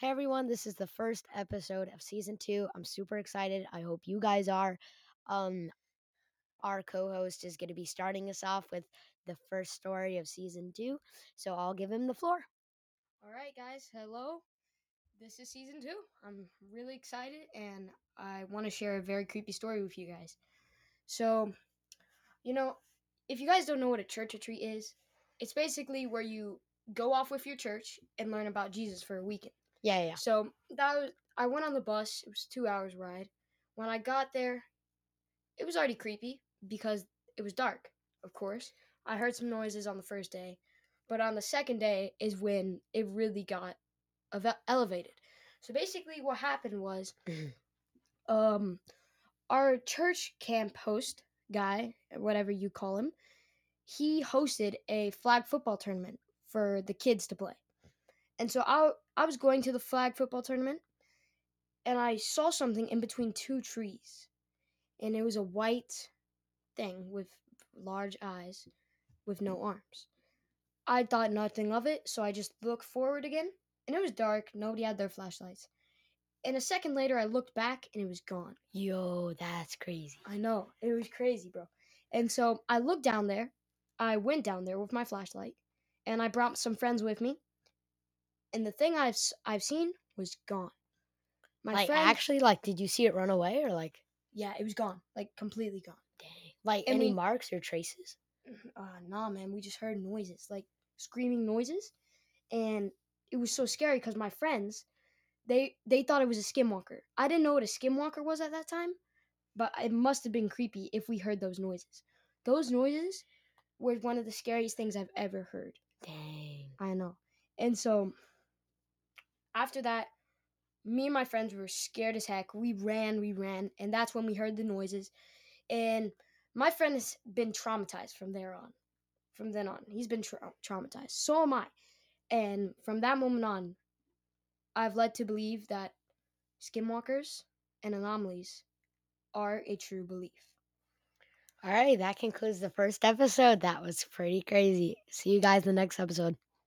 Hey everyone, this is the first episode of season two. I'm super excited. I hope you guys are. Um, our co-host is going to be starting us off with the first story of season two, so I'll give him the floor. All right, guys. Hello. This is season two. I'm really excited and I want to share a very creepy story with you guys. So, you know, if you guys don't know what a church retreat is, it's basically where you go off with your church and learn about Jesus for a weekend. Yeah, yeah. yeah. So that was I went on the bus. It was two hours ride. When I got there, it was already creepy because it was dark. Of course, I heard some noises on the first day, but on the second day is when it really got eve- elevated. So basically, what happened was, um, our church camp host guy, whatever you call him, he hosted a flag football tournament for the kids to play. And so I I was going to the flag football tournament and I saw something in between two trees. And it was a white thing with large eyes with no arms. I thought nothing of it, so I just looked forward again, and it was dark. Nobody had their flashlights. And a second later, I looked back and it was gone. Yo, that's crazy. I know. It was crazy, bro. And so I looked down there. I went down there with my flashlight, and I brought some friends with me. And the thing I've I've seen was gone. My like, friend, actually, like, did you see it run away or like, yeah, it was gone, like completely gone. dang, like And any we- marks or traces? Uh, nah, man, we just heard noises, like screaming noises, and it was so scary because my friends, they they thought it was a skinwalker. I didn't know what a skinwalker was at that time, but it must have been creepy if we heard those noises. Those noises were one of the scariest things I've ever heard. Dang. I know. And so after that, me and my friends were scared as heck. We ran, we ran, and that's when we heard the noises. And my friend has been traumatized from there on. From then on, he's been tra- traumatized. So am I. And from that moment on, I've led to believe that skinwalkers and anomalies are a true belief. All right, that concludes the first episode. That was pretty crazy. See you guys in the next episode.